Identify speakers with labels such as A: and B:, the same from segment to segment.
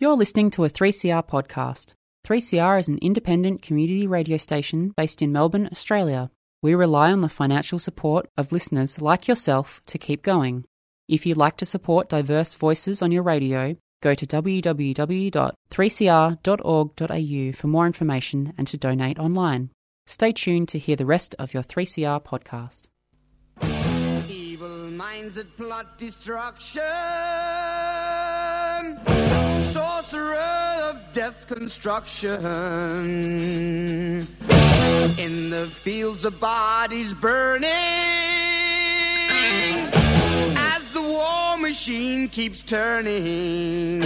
A: You're listening to a 3CR podcast. 3CR is an independent community radio station based in Melbourne, Australia. We rely on the financial support of listeners like yourself to keep going. If you'd like to support diverse voices on your radio, go to www.3cr.org.au for more information and to donate online. Stay tuned to hear the rest of your 3CR podcast.
B: Evil minds that plot destruction. Death's construction. In the fields of bodies burning. As the war machine keeps turning.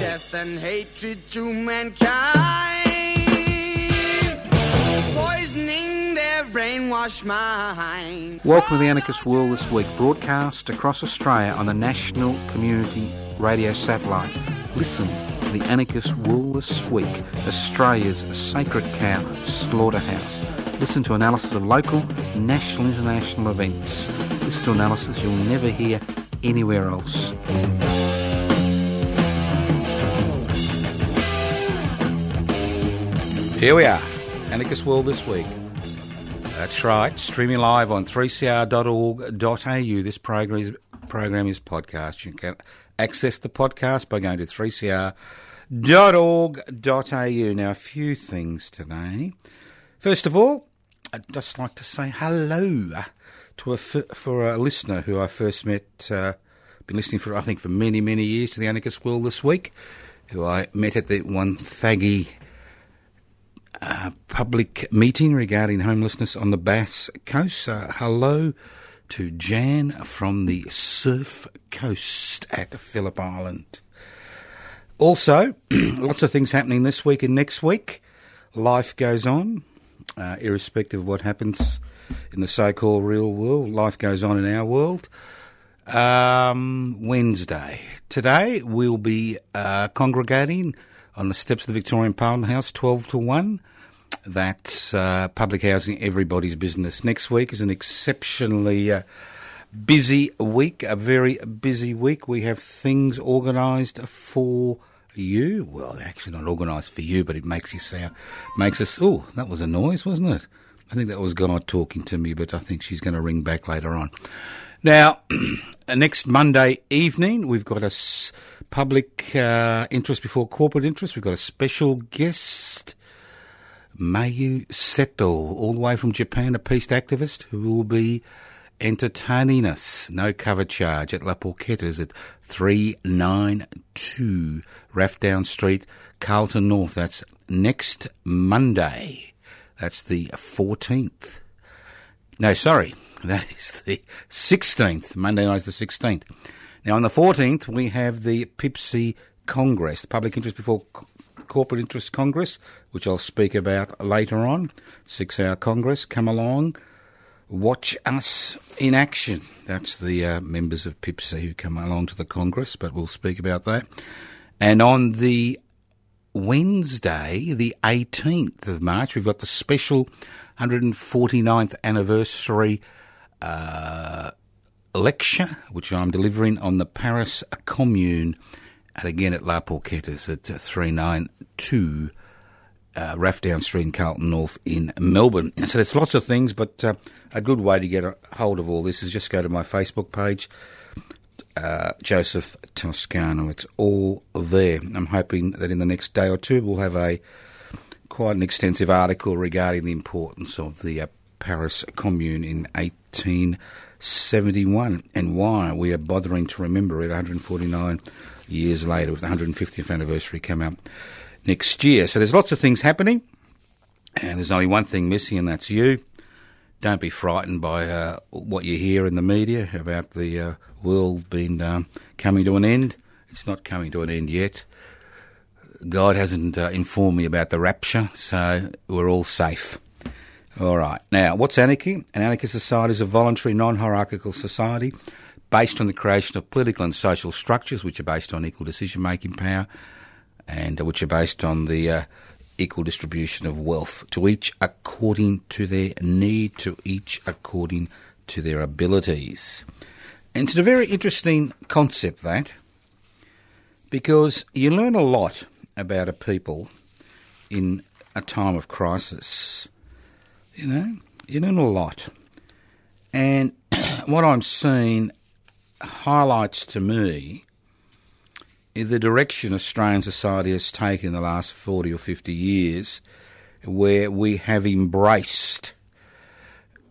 B: Death and hatred to mankind. Poisoning their brainwashed minds.
C: Welcome to the Anarchist World this week, broadcast across Australia on the National Community Radio Satellite. Listen to the Anarchist World this week, Australia's sacred cow slaughterhouse. Listen to analysis of local, national, international events. Listen to analysis you'll never hear anywhere else.
D: Here we are, Anarchist World this week. That's right, streaming live on 3cr.org.au. This program is, program is podcast. You can access the podcast by going to 3cr.org.au. Now, a few things today. First of all, I'd just like to say hello to a for a listener who I first met, uh, been listening for, I think, for many, many years to the Anarchist World this week, who I met at the Wonthaggi uh, public meeting regarding homelessness on the Bass Coast. Uh, hello to Jan from the Surf Coast at Phillip Island. Also, lots of things happening this week and next week. Life goes on, uh, irrespective of what happens in the so called real world. Life goes on in our world. Um, Wednesday. Today we'll be uh, congregating on the steps of the Victorian Parliament House, 12 to 1. That's uh, public housing, everybody's business. Next week is an exceptionally uh, busy week, a very busy week. We have things organised for you. Well, actually not organised for you, but it makes you sound, makes us, oh, that was a noise, wasn't it? I think that was God talking to me, but I think she's going to ring back later on. Now, next Monday evening, we've got a public uh, interest before corporate interest. We've got a special guest, Mayu Seto, all the way from Japan, a peace activist who will be entertaining us. No cover charge at La Porchetta's at 392 Rathdown Street, Carlton North. That's next Monday. That's the 14th. No, sorry. That is the 16th. Monday night is the 16th. Now, on the 14th, we have the PIBCI Congress, the Public Interest Before Corporate Interest Congress, which I'll speak about later on. Six hour Congress. Come along. Watch us in action. That's the uh, members of PIBCI who come along to the Congress, but we'll speak about that. And on the Wednesday, the 18th of March, we've got the special 149th anniversary uh, lecture, which I'm delivering on the Paris Commune, and again at La Porchetta's at uh, 392 uh, Rathdown Street Carlton North in Melbourne. So there's lots of things, but uh, a good way to get a hold of all this is just go to my Facebook page, uh, Joseph Toscano. It's all there. I'm hoping that in the next day or two we'll have a quite an extensive article regarding the importance of the uh, Paris Commune in 1871 and why we are bothering to remember it 149 years later with the 150th anniversary come out next year. So there's lots of things happening, and there's only one thing missing, and that's you. Don't be frightened by uh, what you hear in the media about the uh, world being um, coming to an end. It's not coming to an end yet. God hasn't uh, informed me about the rapture, so we're all safe. All right. Now, what's anarchy? An anarchist society is a voluntary, non hierarchical society based on the creation of political and social structures which are based on equal decision making power and uh, which are based on the uh, equal distribution of wealth to each according to their need, to each according to their abilities. And it's a very interesting concept that because you learn a lot about a people in a time of crisis. You know, you learn a lot. And what I'm seeing highlights to me the direction Australian society has taken in the last 40 or 50 years, where we have embraced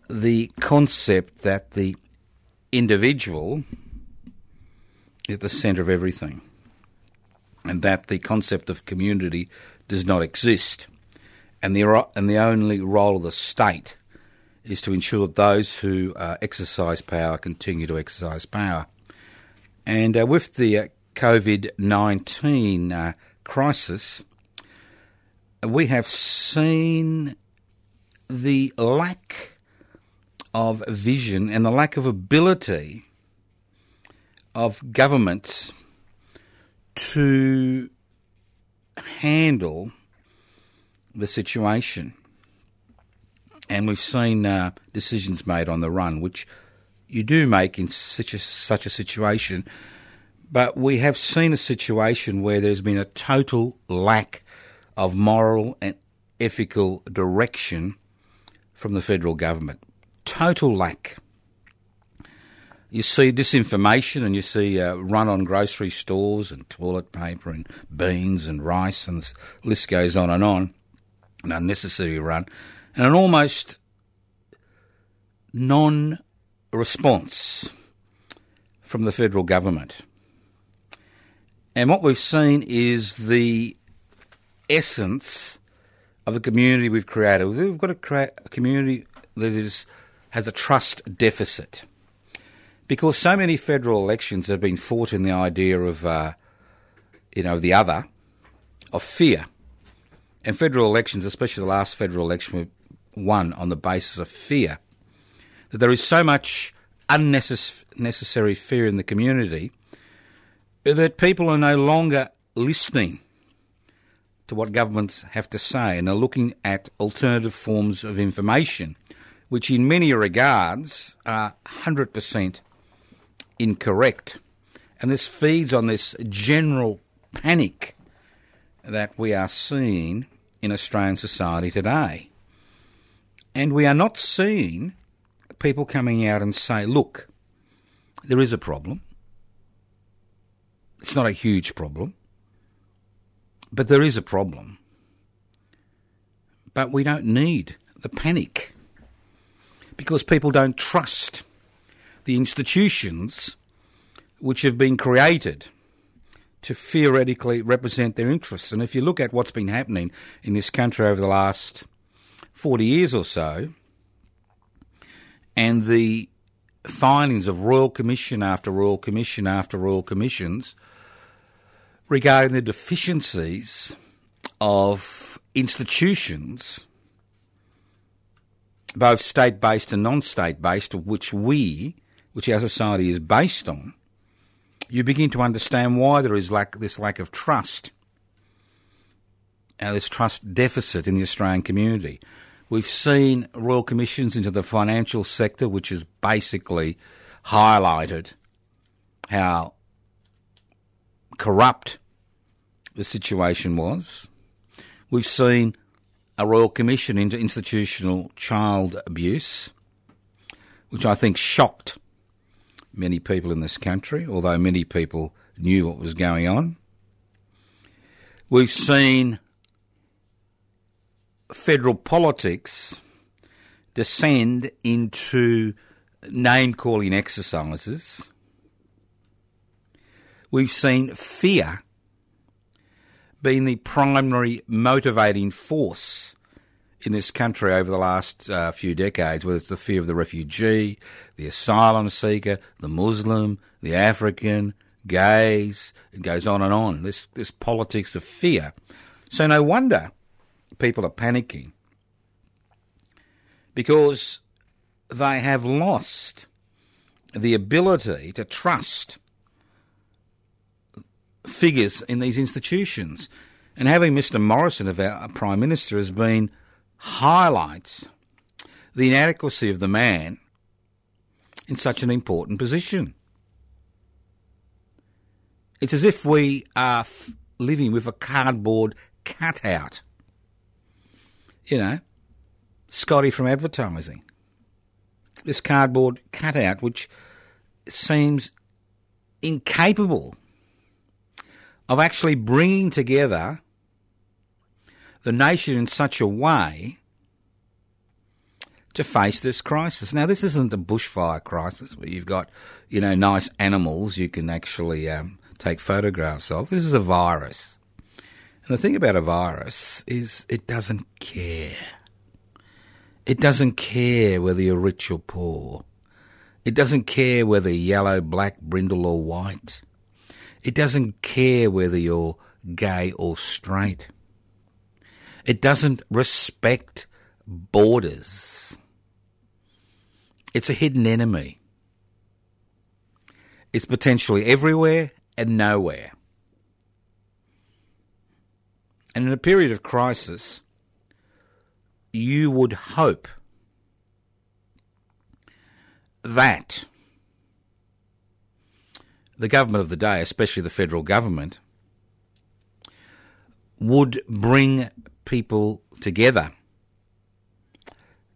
D: the concept that the individual is at the centre of everything, and that the concept of community does not exist, and the and the only role of the state is to ensure that those who uh, exercise power continue to exercise power. And uh, with the uh, COVID 19 uh, crisis, we have seen the lack of vision and the lack of ability of governments to handle the situation and we've seen uh, decisions made on the run, which you do make in such a, such a situation. But we have seen a situation where there's been a total lack of moral and ethical direction from the federal government. Total lack. You see disinformation and you see uh, run on grocery stores and toilet paper and beans and rice, and the list goes on and on. An unnecessary run and an almost non response from the federal government. And what we've seen is the essence of the community we've created. We've got create a community that is, has a trust deficit. Because so many federal elections have been fought in the idea of, uh, you know, the other, of fear. And federal elections, especially the last federal election, were won on the basis of fear. That there is so much unnecessary fear in the community that people are no longer listening to what governments have to say and are looking at alternative forms of information, which in many regards are 100% incorrect. And this feeds on this general panic that we are seeing in Australian society today. And we are not seeing people coming out and say, look, there is a problem. It's not a huge problem, but there is a problem. But we don't need the panic because people don't trust the institutions which have been created to theoretically represent their interests. And if you look at what's been happening in this country over the last 40 years or so, and the findings of Royal Commission after Royal Commission after Royal Commissions regarding the deficiencies of institutions, both state based and non state based, which we, which our society is based on, you begin to understand why there is lack, this lack of trust and this trust deficit in the Australian community. We've seen royal commissions into the financial sector, which has basically highlighted how corrupt the situation was. We've seen a royal commission into institutional child abuse, which I think shocked many people in this country, although many people knew what was going on. We've seen federal politics descend into name calling exercises. We've seen fear being the primary motivating force in this country over the last uh, few decades, whether it's the fear of the refugee, the asylum seeker, the Muslim, the African, gays, it goes on and on. This, this politics of fear. So no wonder people are panicking because they have lost the ability to trust figures in these institutions. And having Mr. Morrison as our Prime Minister has been highlights the inadequacy of the man in such an important position. It's as if we are f- living with a cardboard cutout. You know, Scotty from advertising. This cardboard cutout, which seems incapable of actually bringing together the nation in such a way to face this crisis. Now, this isn't a bushfire crisis where you've got, you know, nice animals you can actually um, take photographs of. This is a virus. And the thing about a virus is it doesn't care. It doesn't care whether you're rich or poor. It doesn't care whether yellow, black, brindle, or white. It doesn't care whether you're gay or straight. It doesn't respect borders. It's a hidden enemy. It's potentially everywhere and nowhere. And in a period of crisis, you would hope that the government of the day, especially the federal government, would bring people together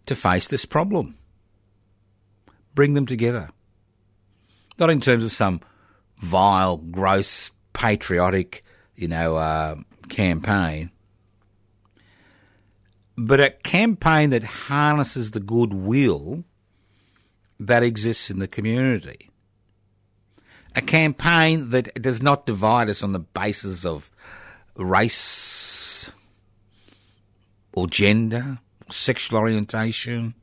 D: to face this problem. Bring them together. Not in terms of some vile, gross, patriotic, you know, uh, campaign, but a campaign that harnesses the goodwill that exists in the community. A campaign that does not divide us on the basis of race or gender, sexual orientation,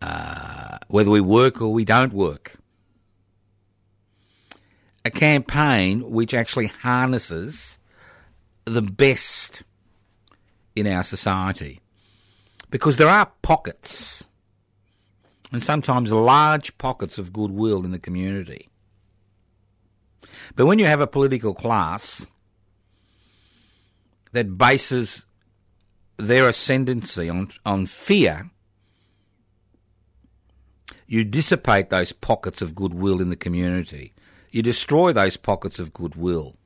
D: uh, whether we work or we don't work. A campaign which actually harnesses the best in our society. Because there are pockets, and sometimes large pockets of goodwill in the community. But when you have a political class that bases their ascendancy on, on fear, you dissipate those pockets of goodwill in the community. You destroy those pockets of goodwill.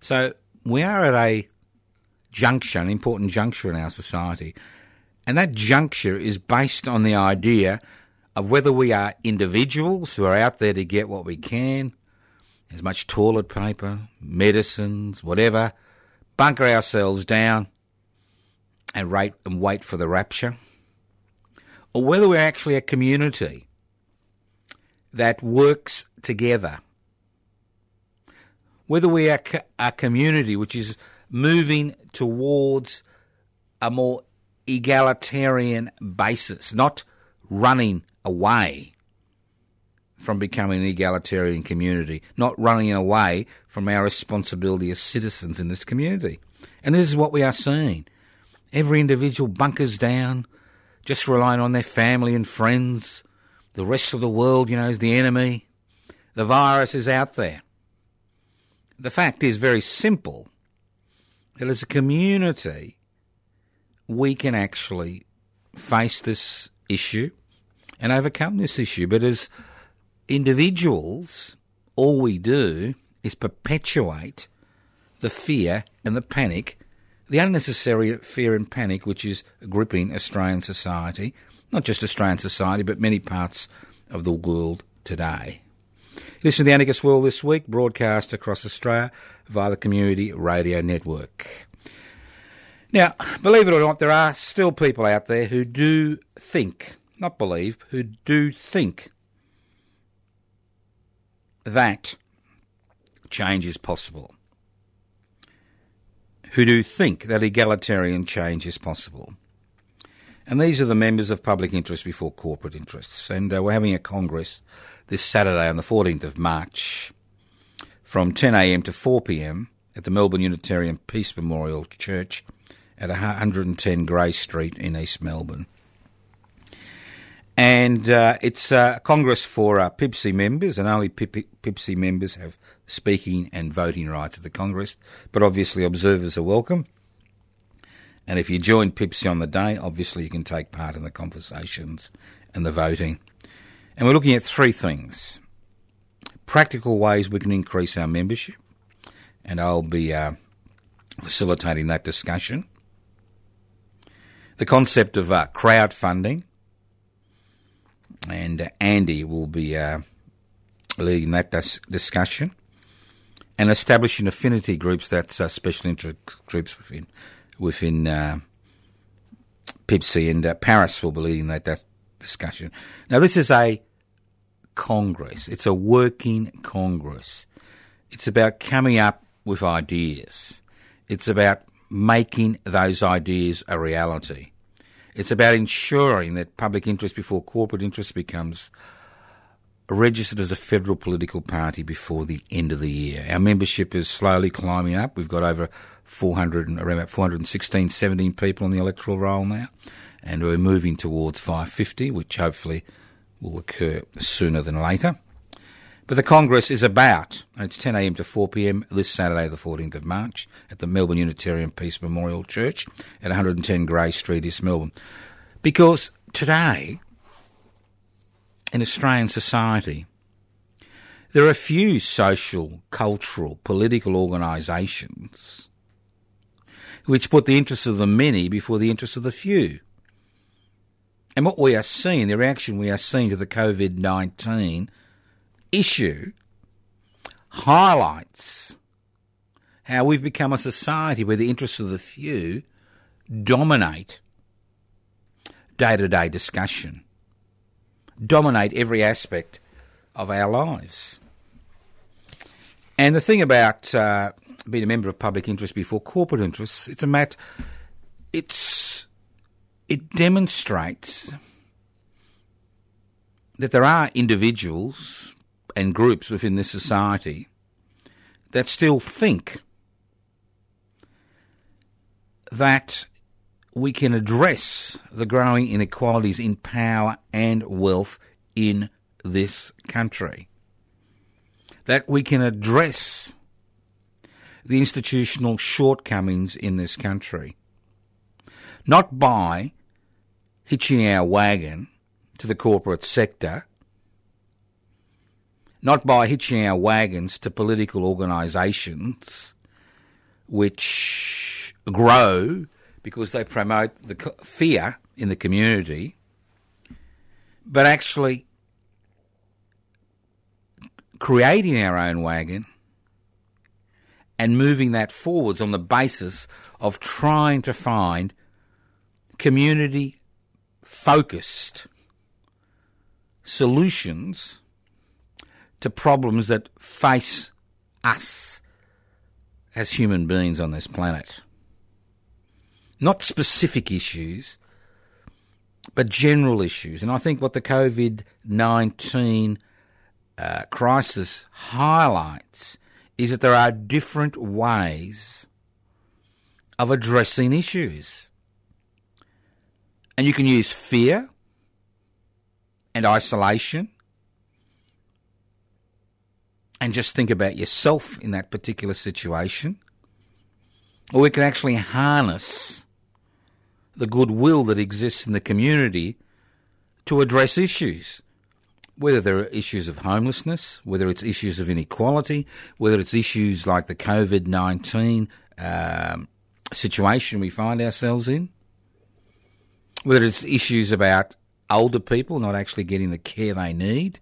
D: So we are at a juncture, an important juncture in our society. And that juncture is based on the idea of whether we are individuals who are out there to get what we can, as much toilet paper, medicines, whatever, bunker ourselves down and wait and wait for the rapture, or whether we're actually a community that works together whether we are a community which is moving towards a more egalitarian basis, not running away from becoming an egalitarian community, not running away from our responsibility as citizens in this community. And this is what we are seeing. Every individual bunkers down, just relying on their family and friends. The rest of the world, you know, is the enemy. The virus is out there the fact is very simple that as a community, we can actually face this issue and overcome this issue. But as individuals, all we do is perpetuate the fear and the panic, the unnecessary fear and panic which is gripping Australian society, not just Australian society, but many parts of the world today. Listen to the Anarchist World this week, broadcast across Australia via the Community Radio Network. Now, believe it or not, there are still people out there who do think, not believe, who do think that change is possible. Who do think that egalitarian change is possible. And these are the members of public interest before corporate interests. And uh, we're having a congress this Saturday on the 14th of March from 10am to 4pm at the Melbourne Unitarian Peace Memorial Church at 110 Grey Street in East Melbourne. And uh, it's a Congress for uh, PIBCI members, and only PIBCI members have speaking and voting rights at the Congress, but obviously observers are welcome. And if you join PIBCI on the day, obviously you can take part in the conversations and the voting. And we're looking at three things practical ways we can increase our membership, and I'll be uh, facilitating that discussion. The concept of uh, crowdfunding, and uh, Andy will be uh, leading that dis- discussion, and establishing affinity groups, that's uh, special interest groups within within uh, PIBCI, and Paris will be leading that, that discussion. Now, this is a Congress. It's a working Congress. It's about coming up with ideas. It's about making those ideas a reality. It's about ensuring that public interest before corporate interest becomes registered as a federal political party before the end of the year. Our membership is slowly climbing up. We've got over 400, around about 416, 17 people on the electoral roll now, and we're moving towards 550, which hopefully will occur sooner than later. But the Congress is about, it's 10am to 4pm this Saturday, the 14th of March, at the Melbourne Unitarian Peace Memorial Church at 110 Grey Street, East Melbourne. Because today, in Australian society, there are few social, cultural, political organisations which put the interests of the many before the interests of the few. And what we are seeing, the reaction we are seeing to the COVID 19 issue highlights how we've become a society where the interests of the few dominate day to day discussion, dominate every aspect of our lives. And the thing about uh, being a member of public interest before corporate interests, it's a mat. It's it demonstrates that there are individuals, and groups within this society that still think that we can address the growing inequalities in power and wealth in this country. That we can address the institutional shortcomings in this country. Not by hitching our wagon to the corporate sector not by hitching our wagons to political organisations which grow because they promote the fear in the community, but actually creating our own wagon and moving that forwards on the basis of trying to find community focused solutions to problems that face us as human beings on this planet. Not specific issues, but general issues. And I think what the COVID 19 uh, crisis highlights is that there are different ways of addressing issues. And you can use fear and isolation and just think about yourself in that particular situation. Or we can actually harness the goodwill that exists in the community to address issues. Whether there are issues of homelessness, whether it's issues of inequality, whether it's issues like the COVID 19 um, situation we find ourselves in, whether it's issues about older people not actually getting the care they need,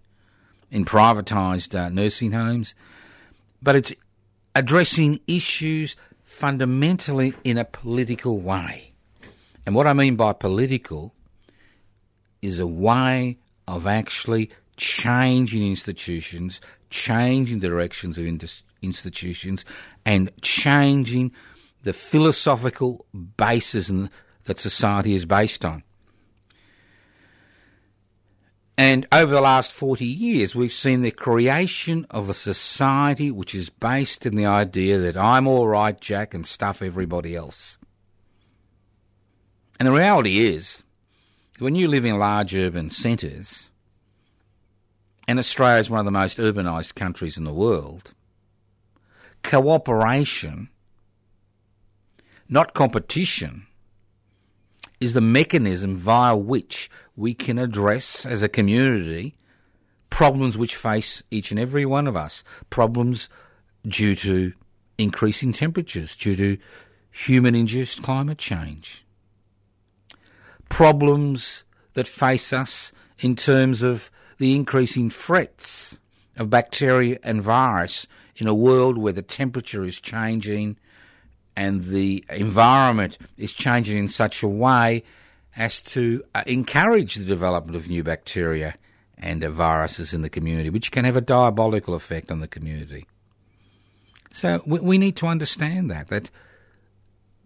D: in privatised uh, nursing homes, but it's addressing issues fundamentally in a political way. And what I mean by political is a way of actually changing institutions, changing directions of institutions, and changing the philosophical basis that society is based on. And over the last 40 years, we've seen the creation of a society which is based in the idea that I'm all right, Jack, and stuff everybody else. And the reality is, when you live in large urban centres, and Australia is one of the most urbanised countries in the world, cooperation, not competition, is the mechanism via which we can address as a community problems which face each and every one of us. Problems due to increasing temperatures, due to human induced climate change. Problems that face us in terms of the increasing threats of bacteria and virus in a world where the temperature is changing and the environment is changing in such a way as to uh, encourage the development of new bacteria and uh, viruses in the community, which can have a diabolical effect on the community. So we, need to understand that, that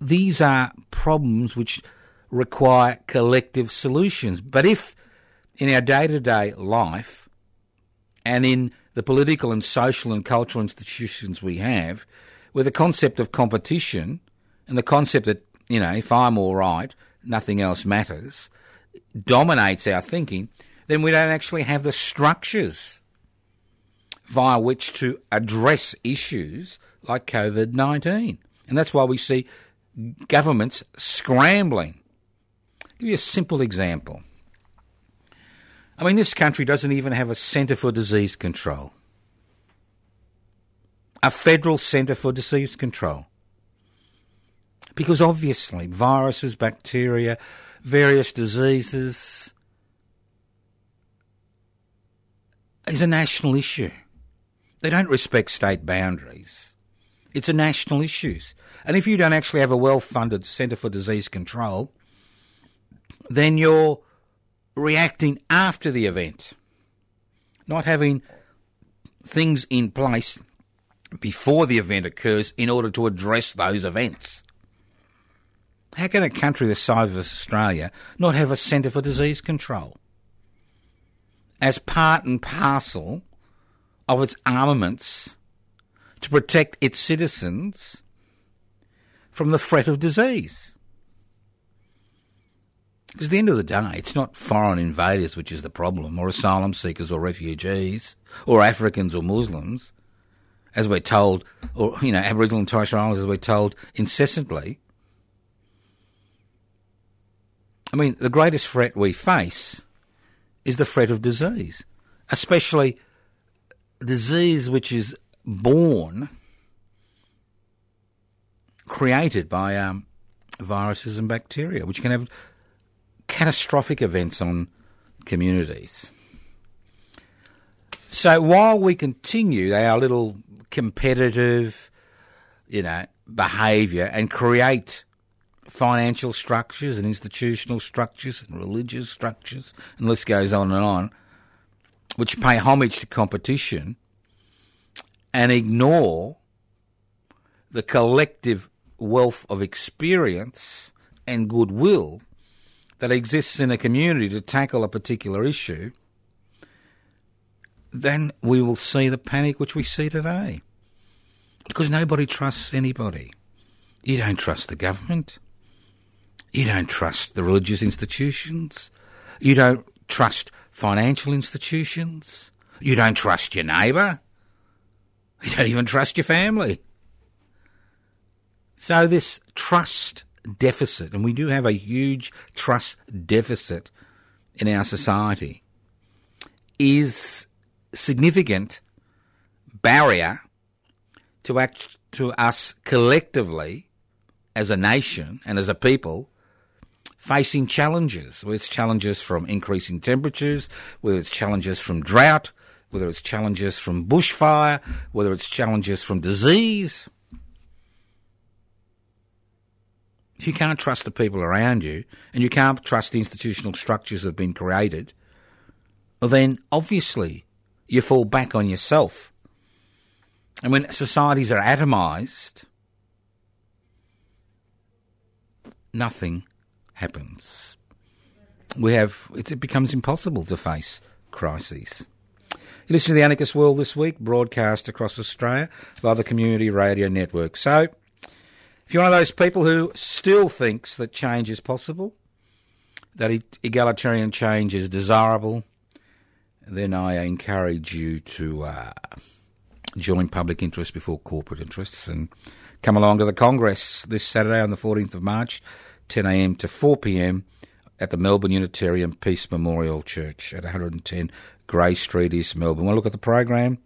D: these are problems which require collective solutions. But if in our day to day life and in the political and social and cultural institutions we have, where the concept of competition and the concept that, you know, if I'm all right, nothing else matters, dominates our thinking, then we don't actually have the structures via which to address issues like COVID 19. And that's why we see governments scrambling. I'll give you a simple example. I mean, this country doesn't even have a Centre for Disease Control, a federal Centre for Disease Control. Because obviously, viruses, bacteria, various diseases is a national issue. They don't respect state boundaries. It's a national issue. And if you don't actually have a well funded Centre for Disease Control, then you're reacting after the event, not having things in place before the event occurs in order to address those events. How can a country the size of Australia not have a Centre for Disease Control? As part and parcel of its armaments to protect its citizens from the threat of disease. Because at the end of the day, it's not foreign invaders which is the problem, or asylum seekers or refugees, or Africans or Muslims, as we're told, or, you know, Aboriginal and Torres Strait Islanders, as we're told incessantly. I mean, the greatest threat we face is the threat of disease, especially disease which is born, created by um, viruses and bacteria, which can have catastrophic events on communities. So while we continue our little competitive, you know, behaviour and create financial structures and institutional structures and religious structures, and the list goes on and on, which pay homage to competition and ignore the collective wealth of experience and goodwill that exists in a community to tackle a particular issue, then we will see the panic which we see today. Because nobody trusts anybody. You don't trust the government. You don't trust the religious institutions. You don't trust financial institutions. You don't trust your neighbour. You don't even trust your family. So, this trust deficit, and we do have a huge trust deficit in our society, is significant barrier to act to us collectively as a nation and as a people facing challenges, whether it's challenges from increasing temperatures, whether it's challenges from drought, whether it's challenges from bushfire, whether it's challenges from disease. If you can't trust the people around you and you can't trust the institutional structures that have been created, well, then obviously you fall back on yourself. And when societies are atomised, nothing happens. We have it becomes impossible to face crises. You listen to the Anarchist World this week, broadcast across Australia by the Community Radio Network. So, if you're one of those people who still thinks that change is possible, that egalitarian change is desirable, then I encourage you to uh, join public interest before corporate interests and come along to the Congress this Saturday on the 14th of March 10am to 4pm at the Melbourne Unitarian Peace Memorial Church at 110 Grey Street, East Melbourne. To look at the program?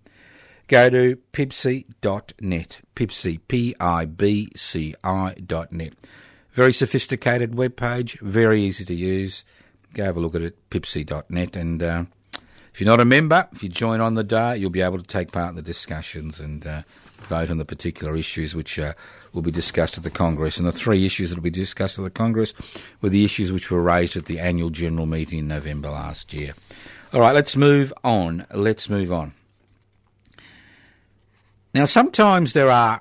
D: Go to pibci.net. Pibci, P-I-B-C-I dot net. Very sophisticated web page, very easy to use. Go have a look at it, pibci.net. And uh, if you're not a member, if you join on the day, you'll be able to take part in the discussions and uh, vote on the particular issues which uh, will be discussed at the Congress. And the three issues that will be discussed at the Congress were the issues which were raised at the annual general meeting in November last year. All right, let's move on. Let's move on. Now, sometimes there are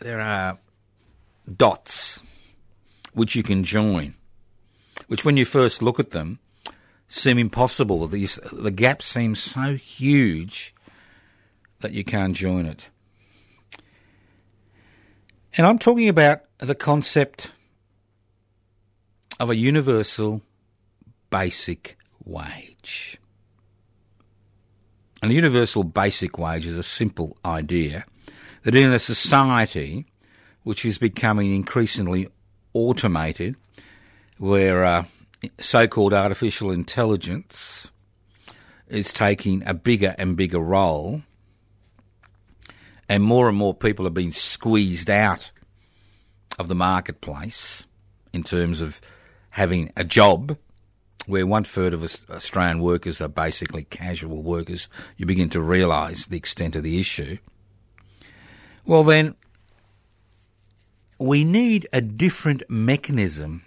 D: there are dots which you can join, which when you first look at them seem impossible. These the gap seems so huge that you can't join it. And I'm talking about the concept of a universal basic wage. And a universal basic wage is a simple idea that in a society which is becoming increasingly automated, where uh, so called artificial intelligence is taking a bigger and bigger role, and more and more people are being squeezed out of the marketplace in terms of having a job where one third of Australian workers are basically casual workers, you begin to realise the extent of the issue. Well, then, we need a different mechanism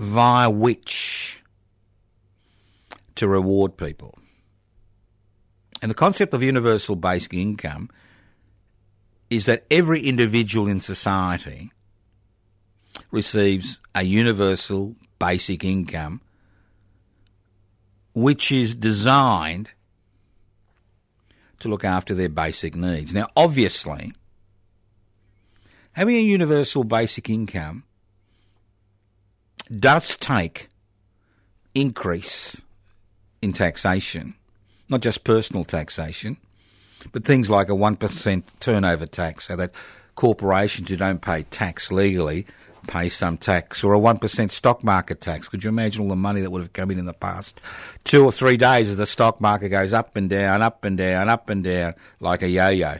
D: via which to reward people. And the concept of universal basic income is that every individual in society receives a universal basic income which is designed to look after their basic needs. Now, obviously, having a universal basic income does take increase in taxation, not just personal taxation, but things like a 1% turnover tax, so that corporations who don't pay tax legally pay some tax, or a 1% stock market tax. Could you imagine all the money that would have come in in the past two or three days as the stock market goes up and down, up and down, up and down, like a yo yo?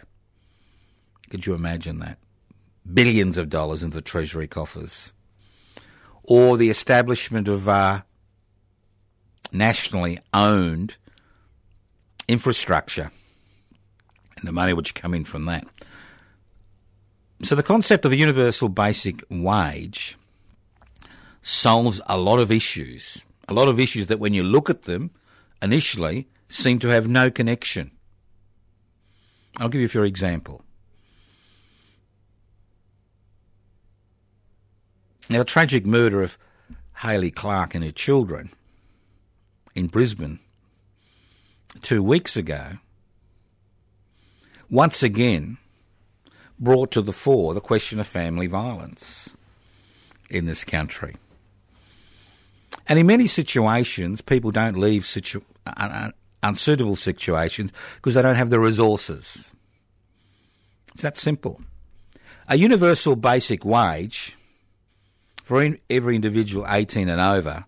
D: Could you imagine that? Billions of dollars into the Treasury coffers. Or the establishment of uh, nationally owned infrastructure and the money which come in from that. So the concept of a universal basic wage solves a lot of issues. A lot of issues that when you look at them initially seem to have no connection. I'll give you a few example. Now, the tragic murder of Hayley Clarke and her children in Brisbane two weeks ago once again brought to the fore the question of family violence in this country. And in many situations, people don't leave situ- un- unsuitable situations because they don't have the resources. It's that simple. A universal basic wage for in- every individual 18 and over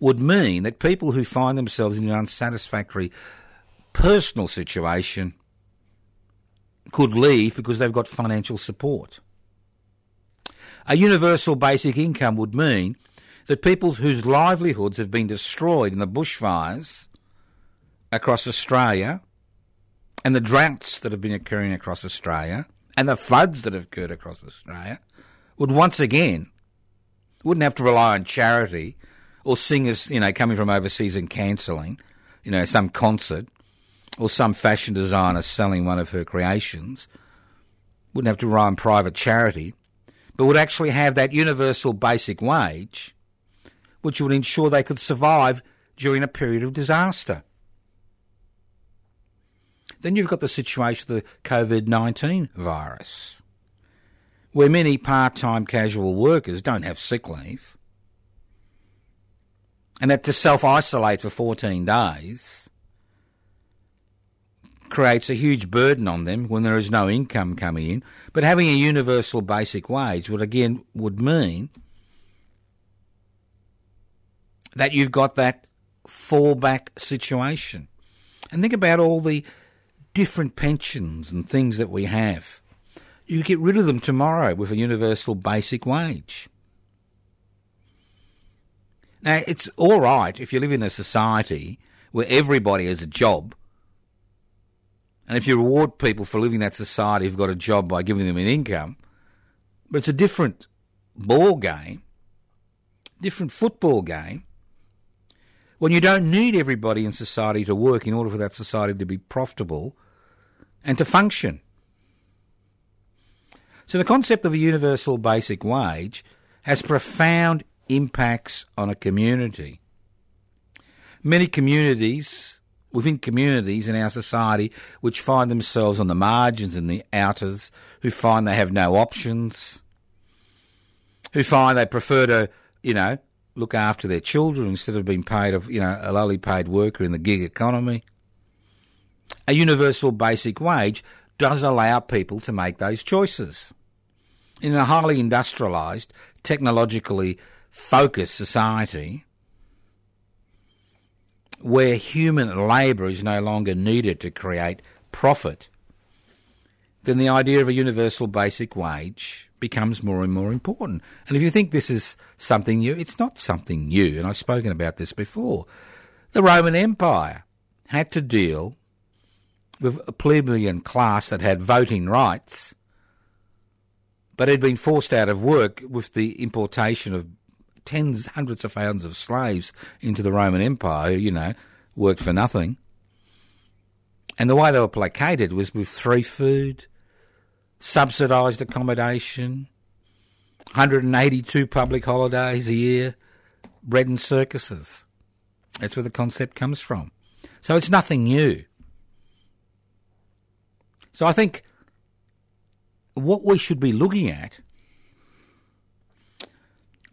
D: would mean that people who find themselves in an unsatisfactory personal situation could leave because they've got financial support. A universal basic income would mean that people whose livelihoods have been destroyed in the bushfires across Australia and the droughts that have been occurring across Australia and the floods that have occurred across Australia would once again wouldn't have to rely on charity or singers, you know, coming from overseas and cancelling, you know, some concert or some fashion designer selling one of her creations wouldn't have to rely on private charity, but would actually have that universal basic wage, which would ensure they could survive during a period of disaster. Then you've got the situation of the COVID 19 virus, where many part time casual workers don't have sick leave and have to self isolate for 14 days creates a huge burden on them when there is no income coming in. But having a universal basic wage would again would mean that you've got that fallback situation. And think about all the different pensions and things that we have. You get rid of them tomorrow with a universal basic wage. Now, it's all right if you live in a society where everybody has a job, and if you reward people for living in that society who've got a job by giving them an income, but it's a different ball game, different football game, when you don't need everybody in society to work in order for that society to be profitable and to function. So the concept of a universal basic wage has profound impacts on a community. Many communities, within communities in our society, which find themselves on the margins and the outers, who find they have no options, who find they prefer to, you know, look after their children instead of being paid, of, you know, a lowly paid worker in the gig economy. A universal basic wage does allow people to make those choices. In a highly industrialised, technologically focused society where human labour is no longer needed to create profit, then the idea of a universal basic wage becomes more and more important. And if you think this is something new, it's not something new, and I've spoken about this before. The Roman Empire had to deal with a plebeian class that had voting rights, but had been forced out of work with the importation of tens, hundreds of thousands of slaves into the Roman Empire who, you know, worked for nothing. And the way they were placated was with free food, subsidised accommodation, 182 public holidays a year, bread and circuses. That's where the concept comes from. So it's nothing new. So I think what we should be looking at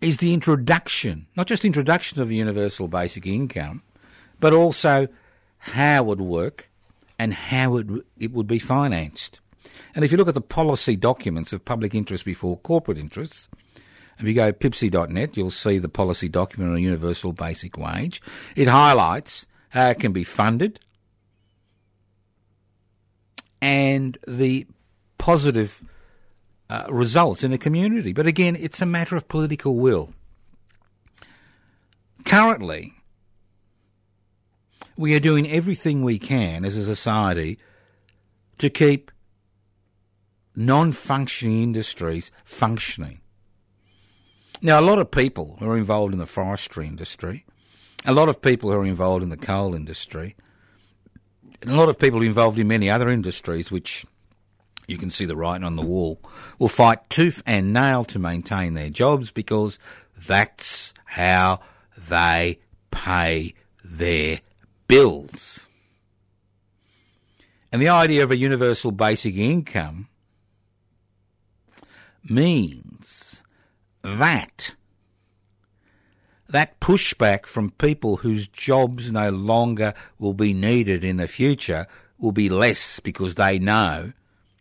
D: is the introduction, not just introduction of the universal basic income, but also how it would work and how it, it would be financed. And if you look at the policy documents of public interest before corporate interests, if you go to pibci.net, you'll see the policy document on a universal basic wage. It highlights how it can be funded and the positive uh, results in a community. But again, it's a matter of political will. Currently, we are doing everything we can as a society to keep non functioning industries functioning. Now, a lot of people who are involved in the forestry industry, a lot of people who are involved in the coal industry, a lot of people involved in many other industries, which you can see the writing on the wall, will fight tooth and nail to maintain their jobs because that's how they pay their bills. And the idea of a universal basic income means that that pushback from people whose jobs no longer will be needed in the future will be less because they know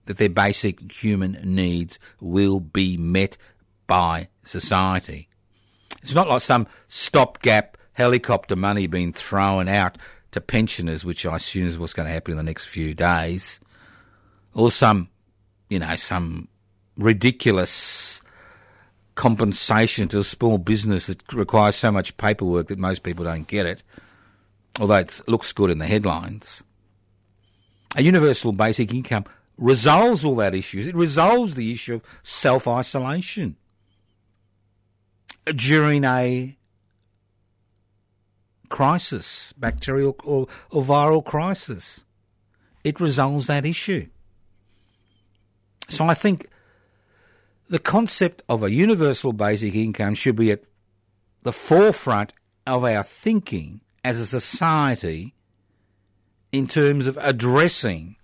D: that their basic human needs will be met by society. It's not like some stopgap helicopter money being thrown out to pensioners, which I assume is what's going to happen in the next few days, or some, you know, some ridiculous compensation to a small business that requires so much paperwork that most people don't get it, although it looks good in the headlines. A universal basic income resolves all that issues. It resolves the issue of self isolation during a crisis, bacterial or, or viral crisis. It resolves that issue. So I think the concept of a universal basic income should be at the forefront of our thinking as a society in terms of addressing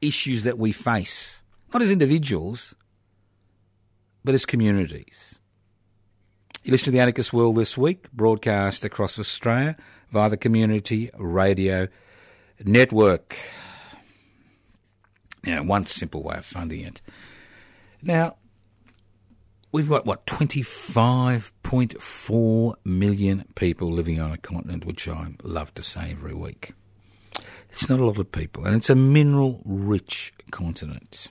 D: issues that we face, not as individuals, but as communities. You listen to the Anarchist World this week, broadcast across Australia via the Community Radio Network. Now, one simple way of funding it now, we've got what, 25.4 million people living on a continent, which I love to say every week. It's not a lot of people, and it's a mineral rich continent.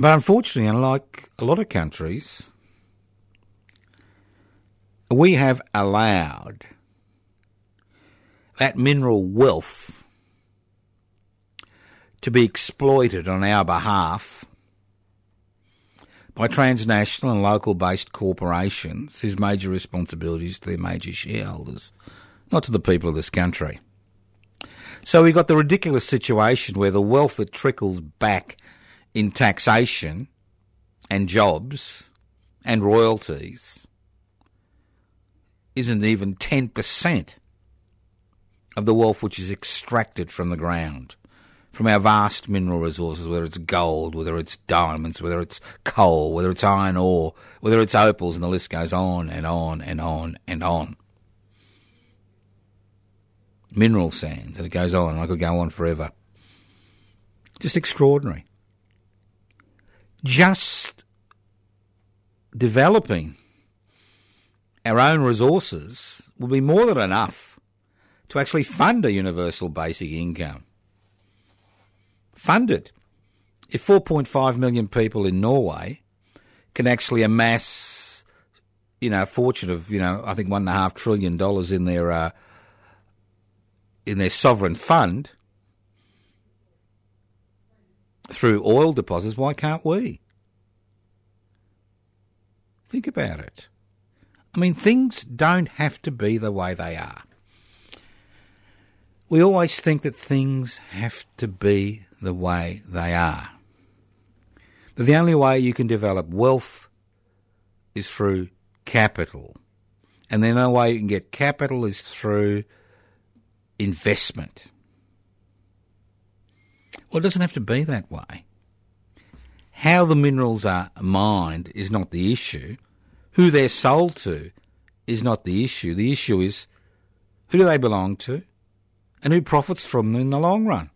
D: But unfortunately, unlike a lot of countries, we have allowed that mineral wealth to be exploited on our behalf by transnational and local based corporations whose major responsibility is to their major shareholders, not to the people of this country. So we've got the ridiculous situation where the wealth that trickles back in taxation and jobs and royalties isn't even 10% of the wealth which is extracted from the ground from our vast mineral resources, whether it's gold, whether it's diamonds, whether it's coal, whether it's iron ore, whether it's opals, and the list goes on and on and on and on. Mineral sands, and it goes on, I could go on forever. Just extraordinary. Just developing our own resources will be more than enough to actually fund a universal basic income funded. If 4.5 million people in Norway can actually amass, you know, a fortune of, you know, I think one and a half trillion dollars in their uh, in their sovereign fund through oil deposits, why can't we? Think about it. I mean, things don't have to be the way they are. We always think that things have to be the way they are. But the only way you can develop wealth is through capital. And the only way you can get capital is through investment. Well, it doesn't have to be that way. How the minerals are mined is not the issue. Who they're sold to is not the issue. The issue is who do they belong to and who profits from them in the long run.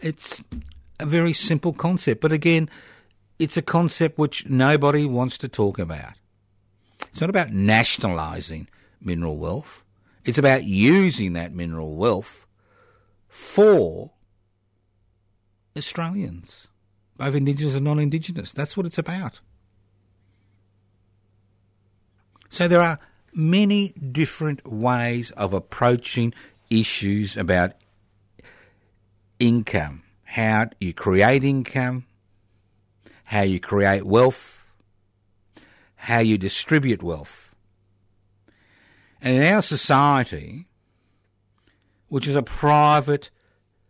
D: It's a very simple concept, but again, it's a concept which nobody wants to talk about. It's not about nationalising mineral wealth. It's about using that mineral wealth for Australians, both Indigenous and non Indigenous. That's what it's about. So there are many different ways of approaching issues about income, how you create income, how you create wealth, how you distribute wealth. And in our society, which is a private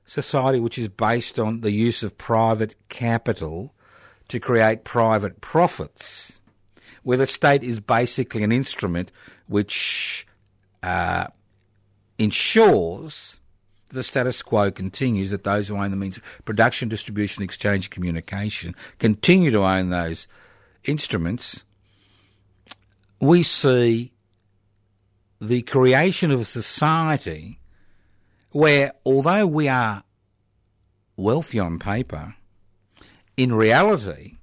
D: society which is based on the use of private capital to create private profits, where the state is basically an instrument which uh, ensures the status quo continues, that those who own the means of production, distribution, exchange, communication continue to own those instruments, we see the creation of a society where, although we are wealthy on paper, in reality,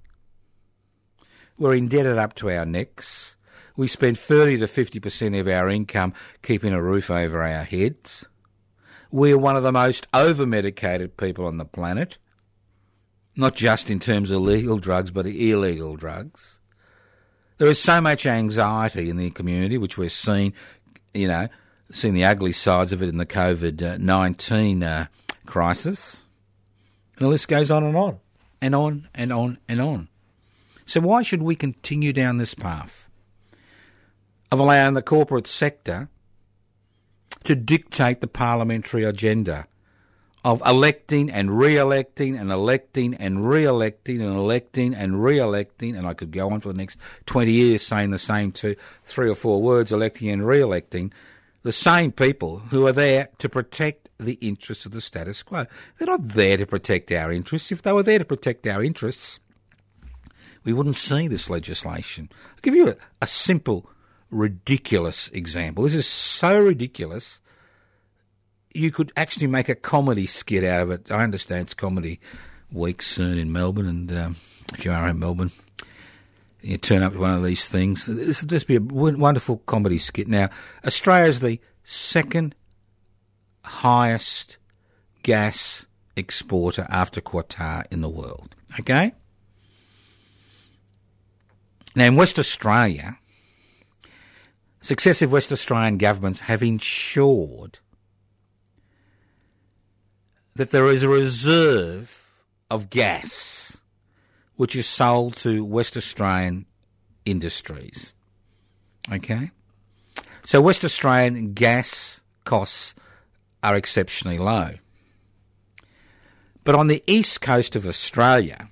D: we're indebted up to our necks. We spend 30 to 50% of our income keeping a roof over our heads we're one of the most over medicated people on the planet, not just in terms of legal drugs, but illegal drugs. There is so much anxiety in the community, which we're seeing, you know, seeing the ugly sides of it in the COVID 19 uh, crisis. And the list goes on and on, and on and on and on. So, why should we continue down this path of allowing the corporate sector to dictate the parliamentary agenda of electing and re-electing and electing and re-electing and electing and re-electing, and I could go on for the next 20 years saying the same two, three or four words, electing and re-electing, the same people who are there to protect the interests of the status quo. They're not there to protect our interests. If they were there to protect our interests, we wouldn't see this legislation. I'll give you a, a simple ridiculous example. This is so ridiculous. You could actually make a comedy skit out of it. I understand it's comedy week soon in Melbourne, and um, if you are in Melbourne, you turn up to one of these things. This would just be a wonderful comedy skit. Now, Australia is the second highest gas exporter after Qatar in the world. Okay? Now, in West Australia, successive West Australian governments have ensured that there is a reserve of gas which is sold to West Australian industries. Okay? So West Australian gas costs are exceptionally low. But on the east coast of Australia,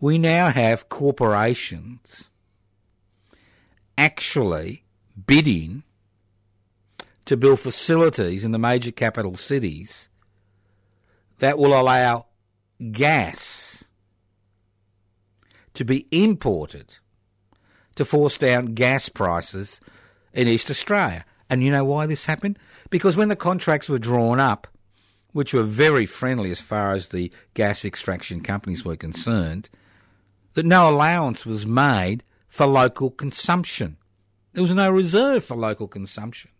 D: we now have corporations actually bidding to build facilities in the major capital cities that will allow gas to be imported to force down gas prices in East Australia. And you know why this happened? Because when the contracts were drawn up, which were very friendly as far as the gas extraction companies were concerned, that no allowance was made for local consumption. There was no reserve for local consumption.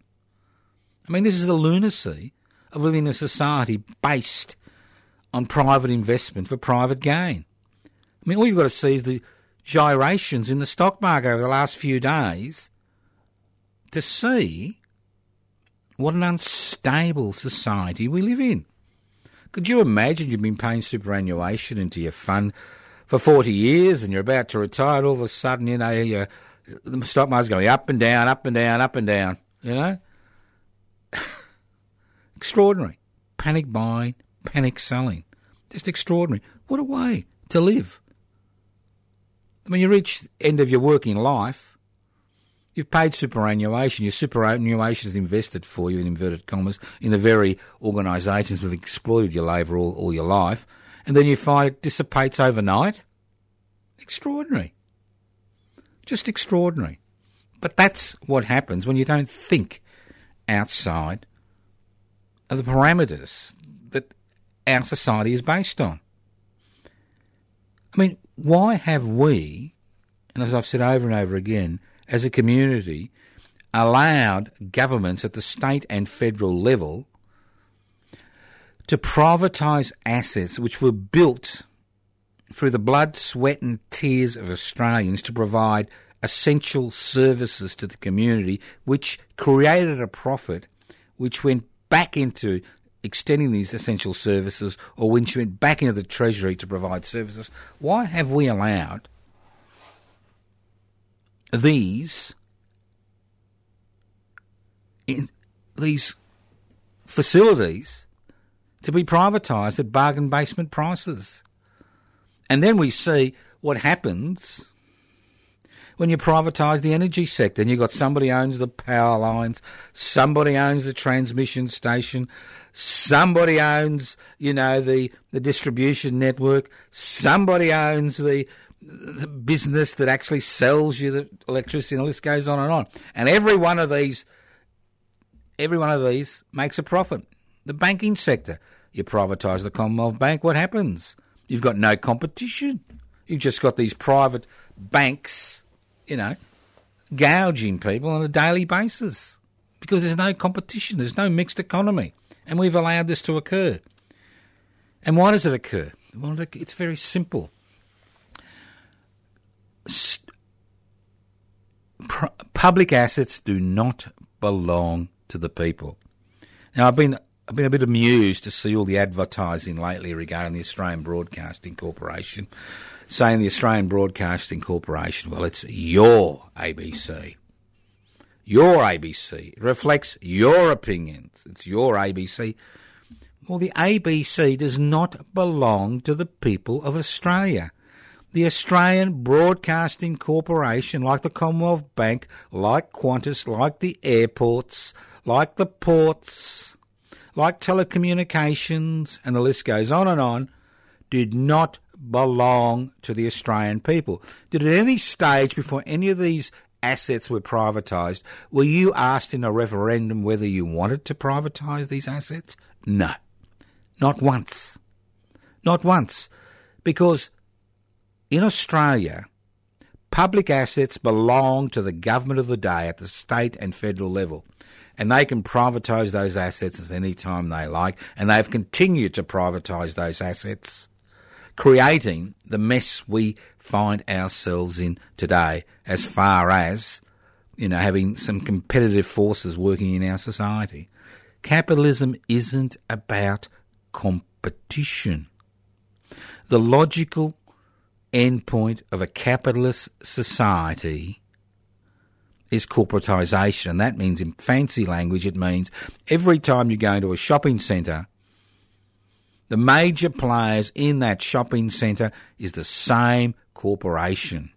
D: I mean, this is the lunacy of living in a society based on private investment for private gain. I mean, all you've got to see is the gyrations in the stock market over the last few days to see what an unstable society we live in. Could you imagine you've been paying superannuation into your fund for 40 years and you're about to retire and all of a sudden, you know, the stock market's going up and down, up and down, up and down, you know? Extraordinary. Panic buying, panic selling. Just extraordinary. What a way to live. When you reach the end of your working life, you've paid superannuation, your superannuation is invested for you, in inverted commas, in the very organisations that have exploited your labour all, all your life, and then you find it dissipates overnight. Extraordinary. Just extraordinary. But that's what happens when you don't think outside of the parameters that our society is based on. I mean, why have we, and as I've said over and over again, as a community, allowed governments at the state and federal level to privatise assets which were built through the blood, sweat, and tears of Australians to provide essential services to the community, which created a profit which went back into extending these essential services or she went back into the Treasury to provide services, why have we allowed these in these facilities to be privatised at bargain basement prices? And then we see what happens when you privatise the energy sector and you've got somebody owns the power lines, somebody owns the transmission station, somebody owns, you know, the, the distribution network, somebody owns the, the business that actually sells you the electricity, and the list goes on and on. And every one of these, every one of these makes a profit. The banking sector, you privatise the Commonwealth Bank, what happens? You've got no competition. You've just got these private banks, you know, gouging people on a daily basis because there's no competition, there's no mixed economy. And we've allowed this to occur. And why does it occur? Well, it's very simple. public assets do not belong to the people. Now, I've been I've been a bit amused to see all the advertising lately regarding the Australian Broadcasting Corporation, saying the Australian Broadcasting Corporation, well, it's your ABC your ABC. It reflects your opinions. It's your ABC. Well, the ABC does not belong to the people of Australia. The Australian Broadcasting Corporation, like the Commonwealth Bank, like Qantas, like the airports, like the ports, like telecommunications, and the list goes on and on, did not belong to the Australian people. Did at any stage before any of these assets were privatised, were you asked in a referendum whether you wanted to privatise these assets? No. Not once. Not once. Because in Australia, public assets belong to the government of the day at the state and federal level. And they can privatise those assets at any time they like, and they've continued to privatise those assets, creating the mess we find ourselves in today as far as, you know, having some competitive forces working in our society. Capitalism isn't about competition. The logical endpoint of a capitalist society is corporatisation, and that means in fancy language, it means every time you go into a shopping centre, the major players in that shopping centre is the same corporation.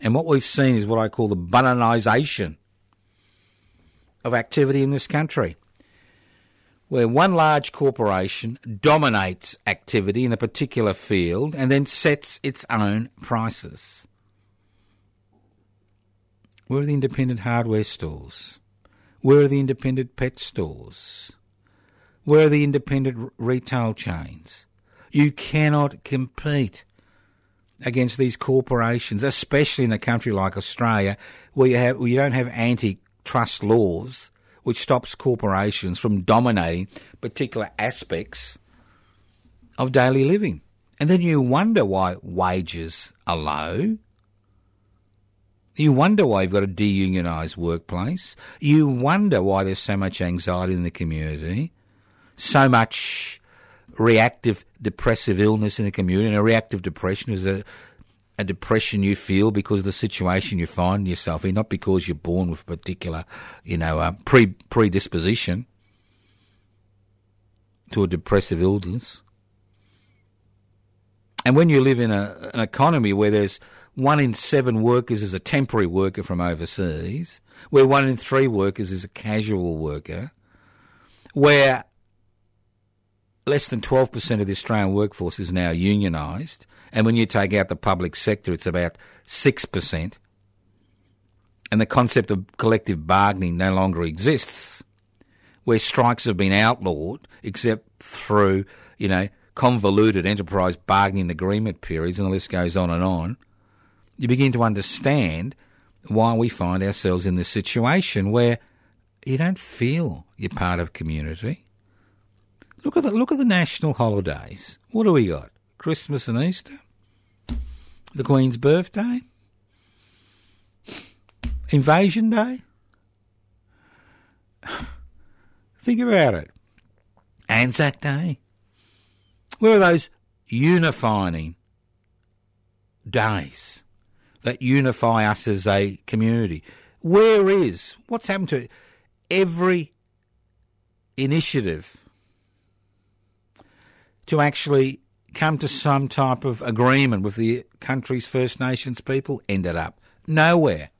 D: And what we've seen is what I call the bananisation of activity in this country where one large corporation dominates activity in a particular field and then sets its own prices. Where are the independent hardware stores? Where are the independent pet stores? Where are the independent retail chains? You cannot compete against these corporations, especially in a country like Australia, where you, have, where you don't have antitrust laws which stops corporations from dominating particular aspects of daily living. And then you wonder why wages are low. You wonder why you've got a deunionised workplace. You wonder why there's so much anxiety in the community, so much reactive depressive illness in the community. And a reactive depression is a a depression you feel because of the situation you find yourself in, not because you're born with a particular, you know, uh, pre predisposition to a depressive illness. And when you live in a, an economy where there's one in seven workers is a temporary worker from overseas, where one in three workers is a casual worker, where less than 12% of the Australian workforce is now unionised, and when you take out the public sector, it's about 6%. And the concept of collective bargaining no longer exists, where strikes have been outlawed, except through, you know, convoluted enterprise bargaining agreement periods, and the list goes on and on. You begin to understand why we find ourselves in this situation where you don't feel you're part of community. Look at the look at the national holidays. What do we got? Christmas and Easter the Queen's birthday, Invasion Day. Think about it. Anzac Day. Where are those unifying days that unify us as a community? Where is, what's happened to every initiative to actually come to some type of agreement with the country's First Nations people ended up nowhere.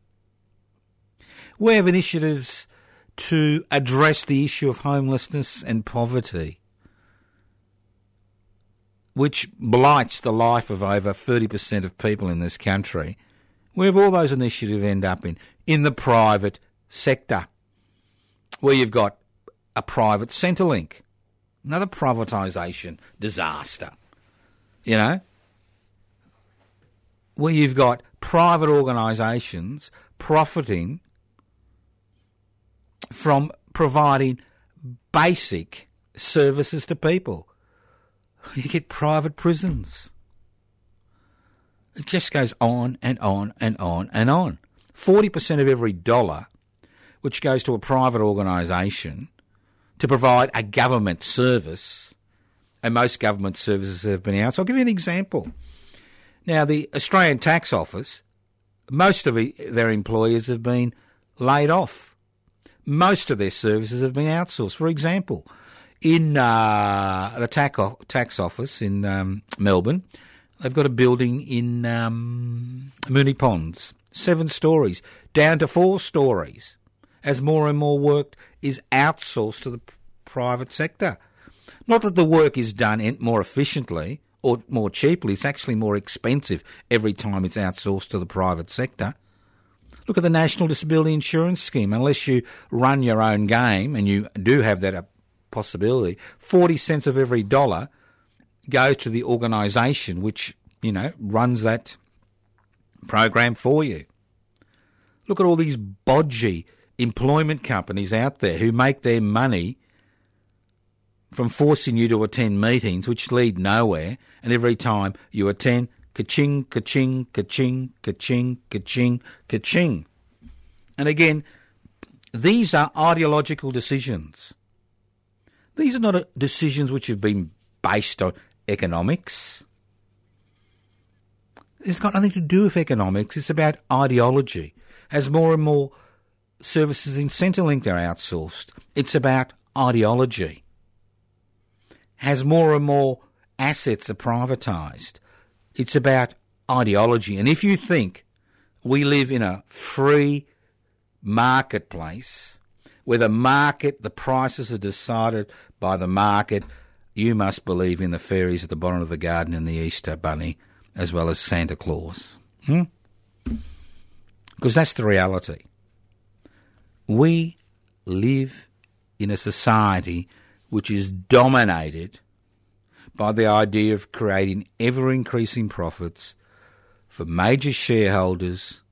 D: We have initiatives to address the issue of homelessness and poverty, which blights the life of over 30% of people in this country. Where have all those initiatives end up in? In the private sector, where you've got a private Centrelink, another privatisation disaster you know, where you've got private organisations profiting from providing basic services to people. You get private prisons. It just goes on and on and on and on. 40% of every dollar which goes to a private organisation to provide a government service and most government services have been out. So I'll give you an example. Now, the Australian Tax Office, most of their employees have been laid off. Most of their services have been outsourced. For example, in uh, the tax office in um, Melbourne, they've got a building in um, Moonee Ponds, seven stories, down to four stories, as more and more work is outsourced to the private sector. Not that the work is done more efficiently or more cheaply, it's actually more expensive every time it's outsourced to the private sector. Look at the National Disability Insurance Scheme. Unless you run your own game, and you do have that possibility, 40 cents of every dollar goes to the organisation which, you know, runs that program for you. Look at all these bodgy employment companies out there who make their money from forcing you to attend meetings which lead nowhere, and every time you attend, ka-ching, ka-ching, ka-ching, ka-ching, ka-ching, ka-ching. And again, these are ideological decisions. These are not uh, decisions which have been based on economics. It's got nothing to do with economics. It's about ideology. As more and more services in Centrelink are outsourced, it's about ideology. As more and more assets are privatised, it's about ideology. And if you think we live in a free marketplace where the market, the prices are decided by the market, you must believe in the fairies at the bottom of the garden and the Easter Bunny as well as Santa Claus. Hmm? Because that's the reality. We live in a society which is dominated by the idea of creating ever increasing profits for major shareholders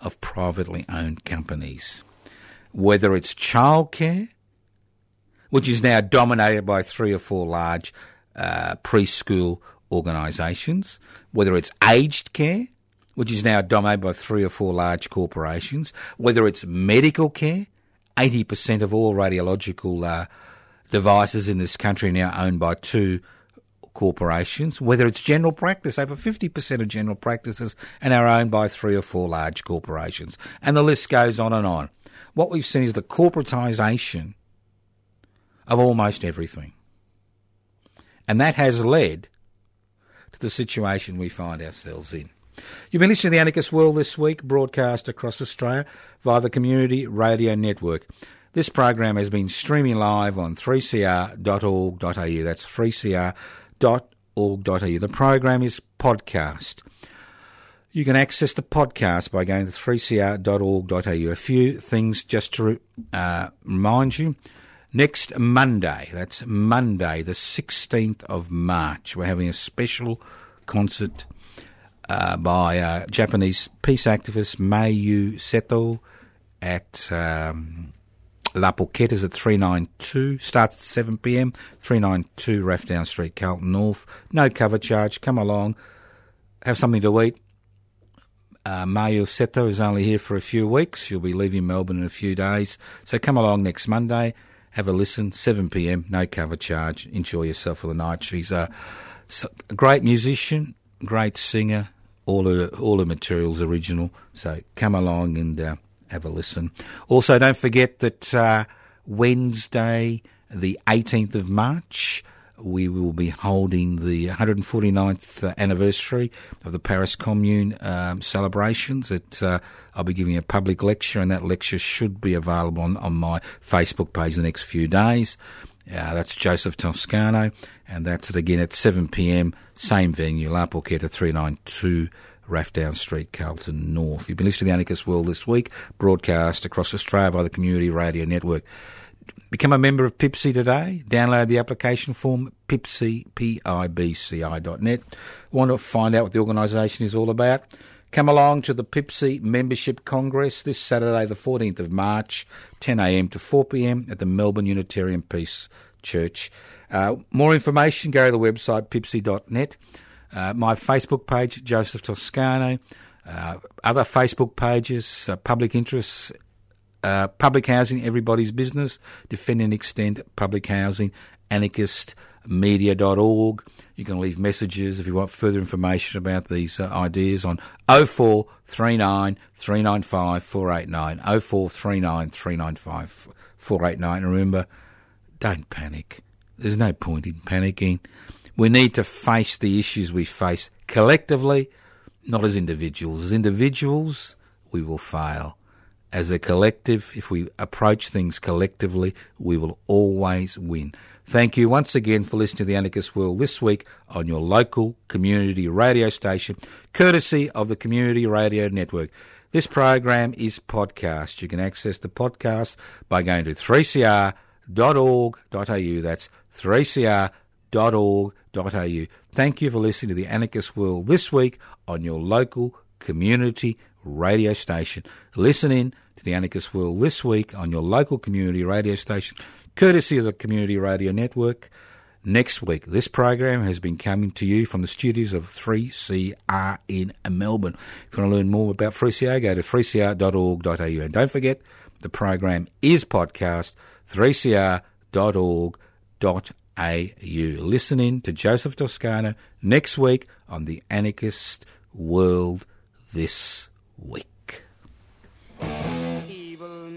D: of privately owned companies. Whether it's childcare, which is now dominated by three or four large uh, preschool organisations, whether it's aged care, which is now dominated by three or four large corporations, whether it's medical care, 80% of all radiological uh, devices in this country are now owned by two corporations, whether it's general practice, over 50% of general practices and are owned by three or four large corporations. And the list goes on and on. What we've seen is the corporatisation of almost everything. And that has led to the situation we find ourselves in. You've been listening to the Anarchist World this week, broadcast across Australia via the Community Radio Network. This program has been streaming live on 3cr.org.au. That's 3cr.org.au. The program is podcast. You can access the podcast by going to 3cr.org.au. A few things just to uh, remind you. Next Monday, that's Monday, the 16th of March, we're having a special concert uh, by uh, Japanese peace activist Mayu Seto at um, La Porchetta's at 392. Starts at 7 pm. 392 Rathdown Street, Carlton North. No cover charge. Come along. Have something to eat. Uh, Mayu Seto is only here for a few weeks. She'll be leaving Melbourne in a few days. So come along next Monday have a listen. 7 p.m. No cover charge. Enjoy yourself for the night. She's a, great musician, great singer. All her all her materials original. So come along and uh, have a listen. Also, don't forget that uh, Wednesday, the 18th of March, we will be holding the 149th anniversary of the Paris Commune um, celebrations. At, uh, I'll be giving a public lecture, and that lecture should be available on, on my Facebook page in the next few days. Uh, that's Joseph Toscano, and that's it again at 7 pm, same venue, La Porchetta 392 Rathdown Street, Carlton North. You've been listening to The Anarchist World this week, broadcast across Australia by the Community Radio Network. Become a member of PIBCI today. Download the application form, pibci, P-I-B-C-I.net. Want to find out what the organisation is all about? Come along to the PIBCI Membership Congress this Saturday, the 14th of March, 10am to 4pm at the Melbourne Unitarian Peace Church. Uh, more information, go to the website pibci.net. Uh, my Facebook page, Joseph Toscano. Uh, other Facebook pages, uh, public interests, uh, public housing, everybody's business, defend and extend public housing, anarchistmedia.org. You can leave messages if you want further information about these uh, ideas on 0439 395 489. 0439 395 489. And Remember, don't panic. There's no point in panicking. We need to face the issues we face collectively, not as individuals. As individuals, we will fail as a collective, if we approach things collectively, we will always win. Thank you once again for listening to the Anarchist World this week on your local community radio station, courtesy of the Community Radio Network. This program is podcast. You can access the podcast by going to 3cr.org.au. That's 3cr.org.au Thank you for listening to the Anarchist World this week on your local community radio station. Listen in to the Anarchist World this week on your local community radio station, courtesy of the Community Radio Network. Next week, this program has been coming to you from the studios of 3CR in Melbourne. If you want to learn more about 3CR, go to 3cr.org.au. And don't forget, the program is podcast 3cr.org.au. Listening to Joseph Toscano next week on the Anarchist World this week.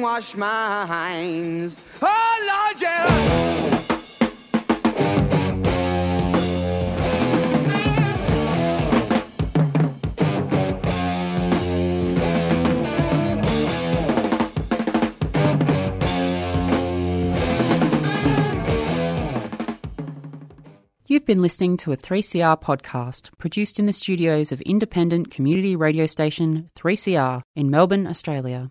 B: Their brainwashed minds. Oh, Lord, yeah.
A: You've been listening to a 3CR podcast produced in the studios of independent community radio station 3CR in Melbourne, Australia.